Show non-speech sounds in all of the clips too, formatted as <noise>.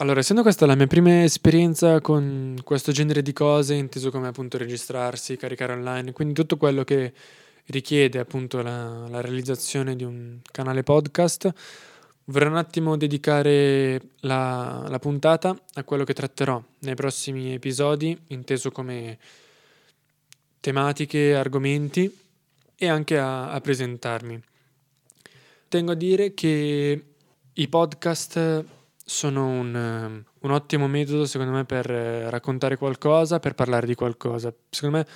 Allora, essendo questa la mia prima esperienza con questo genere di cose, inteso come appunto registrarsi, caricare online, quindi tutto quello che richiede appunto la, la realizzazione di un canale podcast, vorrei un attimo dedicare la, la puntata a quello che tratterò nei prossimi episodi, inteso come tematiche, argomenti e anche a, a presentarmi. Tengo a dire che i podcast sono un, eh, un, ottimo metodo, secondo me, per eh, raccontare qualcosa, per parlare di qualcosa. Secondo me,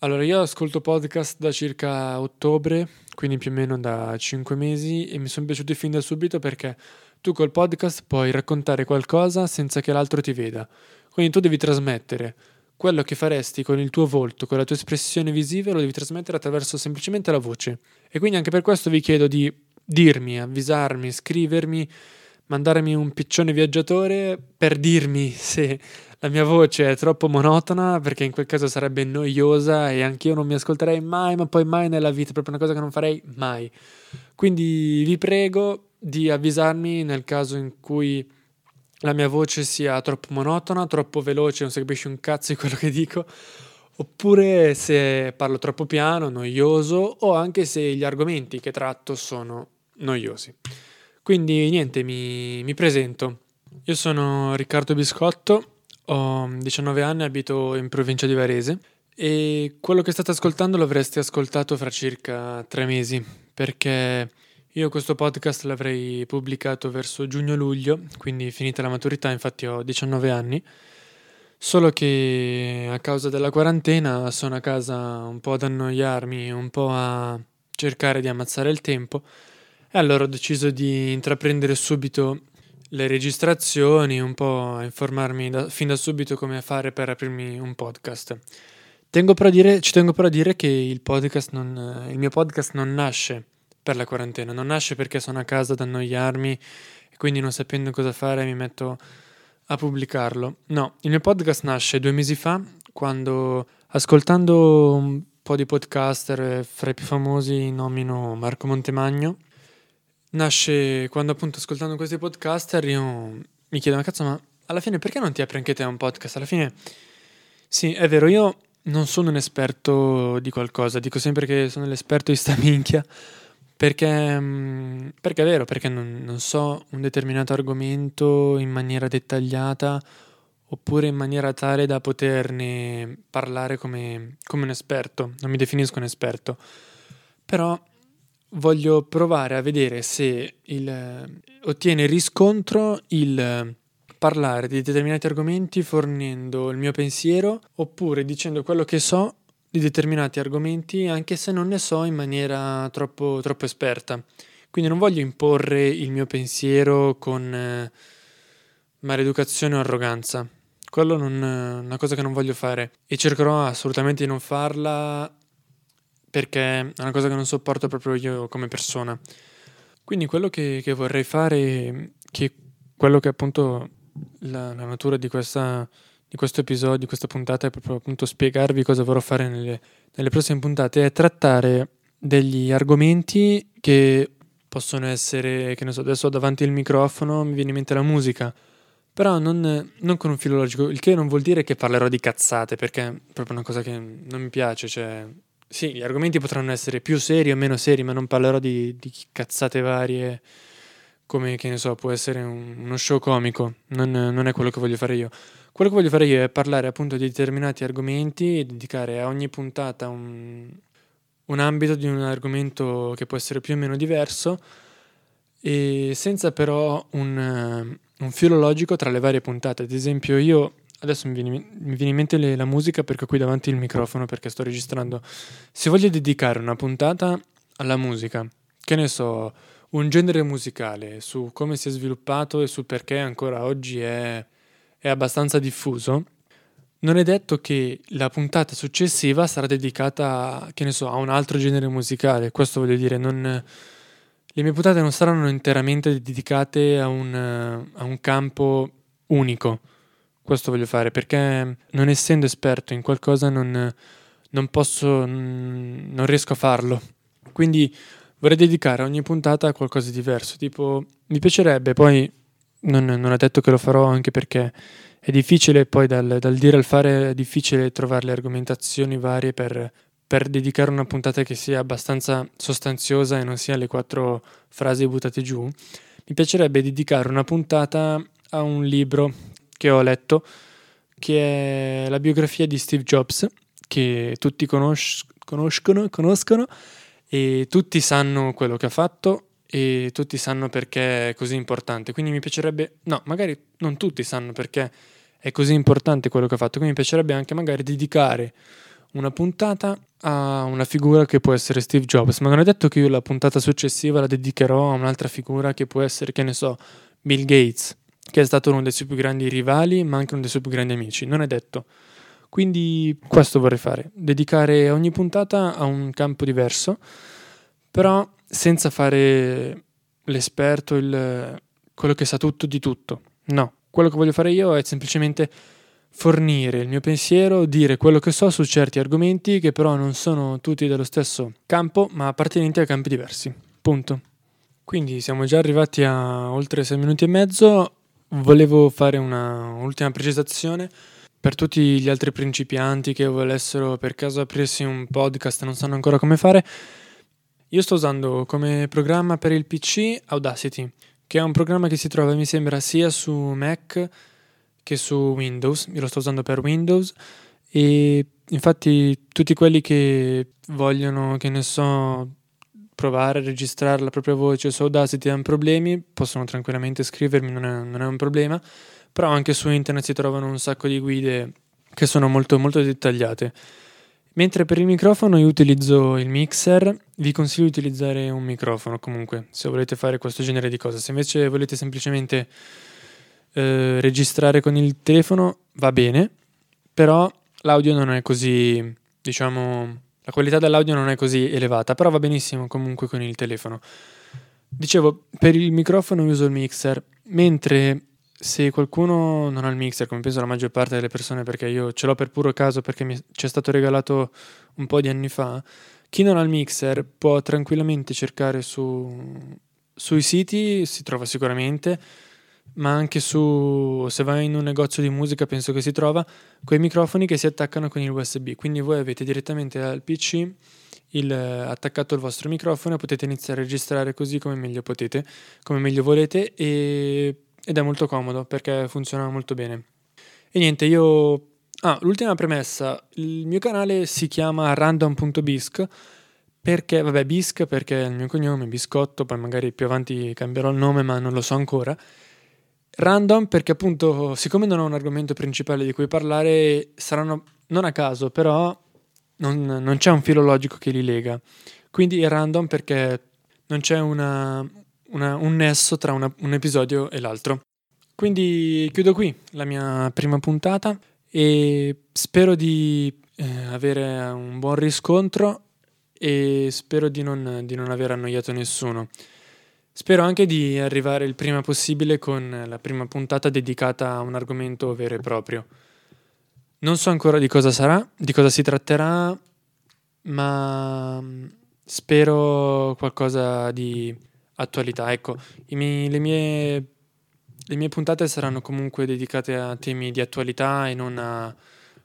allora io ascolto podcast da circa ottobre, quindi più o meno da cinque mesi, e mi sono piaciuti fin da subito perché tu col podcast puoi raccontare qualcosa senza che l'altro ti veda. Quindi tu devi trasmettere quello che faresti con il tuo volto, con la tua espressione visiva, lo devi trasmettere attraverso semplicemente la voce. E quindi anche per questo vi chiedo di dirmi, avvisarmi, scrivermi mandarmi un piccione viaggiatore per dirmi se la mia voce è troppo monotona, perché in quel caso sarebbe noiosa e anch'io non mi ascolterei mai, ma poi mai nella vita, proprio una cosa che non farei mai. Quindi vi prego di avvisarmi nel caso in cui la mia voce sia troppo monotona, troppo veloce, non si capisce un cazzo di quello che dico, oppure se parlo troppo piano, noioso, o anche se gli argomenti che tratto sono noiosi. Quindi niente, mi, mi presento. Io sono Riccardo Biscotto, ho 19 anni, abito in provincia di Varese e quello che state ascoltando l'avreste ascoltato fra circa tre mesi perché io questo podcast l'avrei pubblicato verso giugno-luglio, quindi finita la maturità, infatti ho 19 anni. Solo che a causa della quarantena sono a casa un po' ad annoiarmi, un po' a cercare di ammazzare il tempo allora ho deciso di intraprendere subito le registrazioni, un po' a informarmi da, fin da subito come fare per aprirmi un podcast. Tengo dire, ci tengo però a dire che il, non, il mio podcast non nasce per la quarantena, non nasce perché sono a casa ad annoiarmi e quindi non sapendo cosa fare mi metto a pubblicarlo. No, il mio podcast nasce due mesi fa quando ascoltando un po' di podcaster, fra i più famosi nomino Marco Montemagno, nasce quando appunto ascoltando questi podcaster io mi chiedo ma cazzo ma alla fine perché non ti apri anche te un podcast? Alla fine sì è vero io non sono un esperto di qualcosa dico sempre che sono l'esperto di sta <laughs> minchia perché, mm, perché è vero perché non, non so un determinato argomento in maniera dettagliata oppure in maniera tale da poterne parlare come, come un esperto non mi definisco un esperto però voglio provare a vedere se il, ottiene riscontro il parlare di determinati argomenti fornendo il mio pensiero oppure dicendo quello che so di determinati argomenti anche se non ne so in maniera troppo, troppo esperta. Quindi non voglio imporre il mio pensiero con eh, maleducazione o arroganza. Quello è una cosa che non voglio fare e cercherò assolutamente di non farla perché è una cosa che non sopporto proprio io come persona. Quindi quello che, che vorrei fare, che quello che appunto la, la natura di, questa, di questo episodio, di questa puntata è proprio appunto spiegarvi cosa vorrò fare nelle, nelle prossime puntate, è trattare degli argomenti che possono essere, che ne so, adesso ho davanti il microfono, mi viene in mente la musica, però non, non, con un filologico, il che non vuol dire che parlerò di cazzate, perché è proprio una cosa che non mi piace, cioè sì, gli argomenti potranno essere più seri o meno seri, ma non parlerò di, di cazzate varie come, che ne so, può essere un, uno show comico, non, non, è quello che voglio fare io. Quello che voglio fare io è parlare appunto di determinati argomenti e dedicare a ogni puntata un, un ambito di un argomento che può essere più o meno diverso e senza però un, un filo logico tra le varie puntate. Ad esempio io Adesso mi viene, mi viene in mente le, la musica perché ho qui davanti il microfono perché sto registrando. Se voglio dedicare una puntata alla musica, che ne so, un genere musicale su come si è sviluppato e su perché ancora oggi è, è abbastanza diffuso, non è detto che la puntata successiva sarà dedicata, che ne so, a un altro genere musicale. Questo voglio dire, non, le mie puntate non saranno interamente dedicate a un, a un campo unico questo voglio fare perché non essendo esperto in qualcosa non, non posso, non riesco a farlo. Quindi vorrei dedicare ogni puntata a qualcosa di diverso. Tipo, mi piacerebbe poi non, non, è detto che lo farò anche perché è difficile poi dal, dal dire al fare, è difficile trovare le argomentazioni varie per, per dedicare una puntata che sia abbastanza sostanziosa e non sia le quattro frasi buttate giù. Mi piacerebbe dedicare una puntata a un libro che ho letto, che è la biografia di Steve Jobs, che tutti conosc- conoscono, conoscono e tutti sanno quello che ha fatto e tutti sanno perché è così importante. Quindi mi piacerebbe, no, magari non tutti sanno perché è così importante quello che ha fatto, quindi mi piacerebbe anche magari dedicare una puntata a una figura che può essere Steve Jobs, ma non è detto che io la puntata successiva la dedicherò a un'altra figura che può essere, che ne so, Bill Gates, che è stato uno dei suoi più grandi rivali, ma anche uno dei suoi più grandi amici, non è detto. Quindi questo vorrei fare, dedicare ogni puntata a un campo diverso, però senza fare l'esperto, il, quello che sa tutto di tutto. No, quello che voglio fare io è semplicemente fornire il mio pensiero, dire quello che so su certi argomenti che però non sono tutti dello stesso campo, ma appartenenti a campi diversi. Punto. Quindi siamo già arrivati a oltre 6 minuti e mezzo. Volevo fare una ultima precisazione per tutti gli altri principianti che volessero per caso aprirsi un podcast e non sanno ancora come fare, io sto usando come programma per il PC Audacity, che è un programma che si trova, mi sembra, sia su Mac che su Windows. Io lo sto usando per Windows e infatti tutti quelli che vogliono, che ne so, provare a registrare la propria voce su Audacity hanno problemi, possono tranquillamente scrivermi, non è, non è un problema però anche su internet si trovano un sacco di guide che sono molto molto dettagliate. Mentre per il microfono io utilizzo il mixer, vi consiglio di utilizzare un microfono comunque se volete fare questo genere di cose. Se invece volete semplicemente eh, registrare con il telefono va bene, però l'audio non è così, diciamo, la qualità dell'audio non è così elevata, però va benissimo comunque con il telefono. Dicevo, per il microfono uso il mixer, mentre se qualcuno non ha il mixer, come penso la maggior parte delle persone, perché io ce l'ho per puro caso perché mi ci è stato regalato un po' di anni fa, chi non ha il mixer può tranquillamente cercare su, sui siti, si trova sicuramente, ma anche su, se vai in un negozio di musica penso che si trova, quei microfoni che si attaccano con il USB. Quindi voi avete direttamente al PC il, attaccato il vostro microfono e potete iniziare a registrare così come meglio potete, come meglio volete e ed è molto comodo perché funziona molto bene. E niente, io... Ah, l'ultima premessa, il mio canale si chiama random.bisc perché, vabbè, bisc perché è il mio cognome, biscotto, poi magari più avanti cambierò il nome ma non lo so ancora. Random perché appunto, siccome non ho un argomento principale di cui parlare, saranno non a caso, però non, non c'è un filo logico che li lega. Quindi è random perché non c'è una, una, un nesso tra una, un episodio e l'altro. Quindi chiudo qui la mia prima puntata e spero di eh, avere un buon riscontro e spero di non, di non aver annoiato nessuno. Spero anche di arrivare il prima possibile con la prima puntata dedicata a un argomento vero e proprio. Non so ancora di cosa sarà, di cosa si tratterà, ma spero qualcosa di attualità. Ecco, miei, le, mie, le mie puntate saranno comunque dedicate a temi di attualità e non a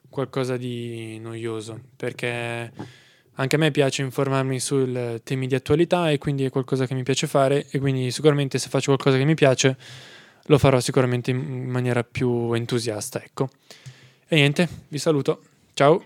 qualcosa di noioso, perché anche a me piace informarmi sui temi di attualità e quindi è qualcosa che mi piace fare e quindi sicuramente se faccio qualcosa che mi piace lo farò sicuramente in maniera più entusiasta, ecco. E niente, vi saluto. Ciao.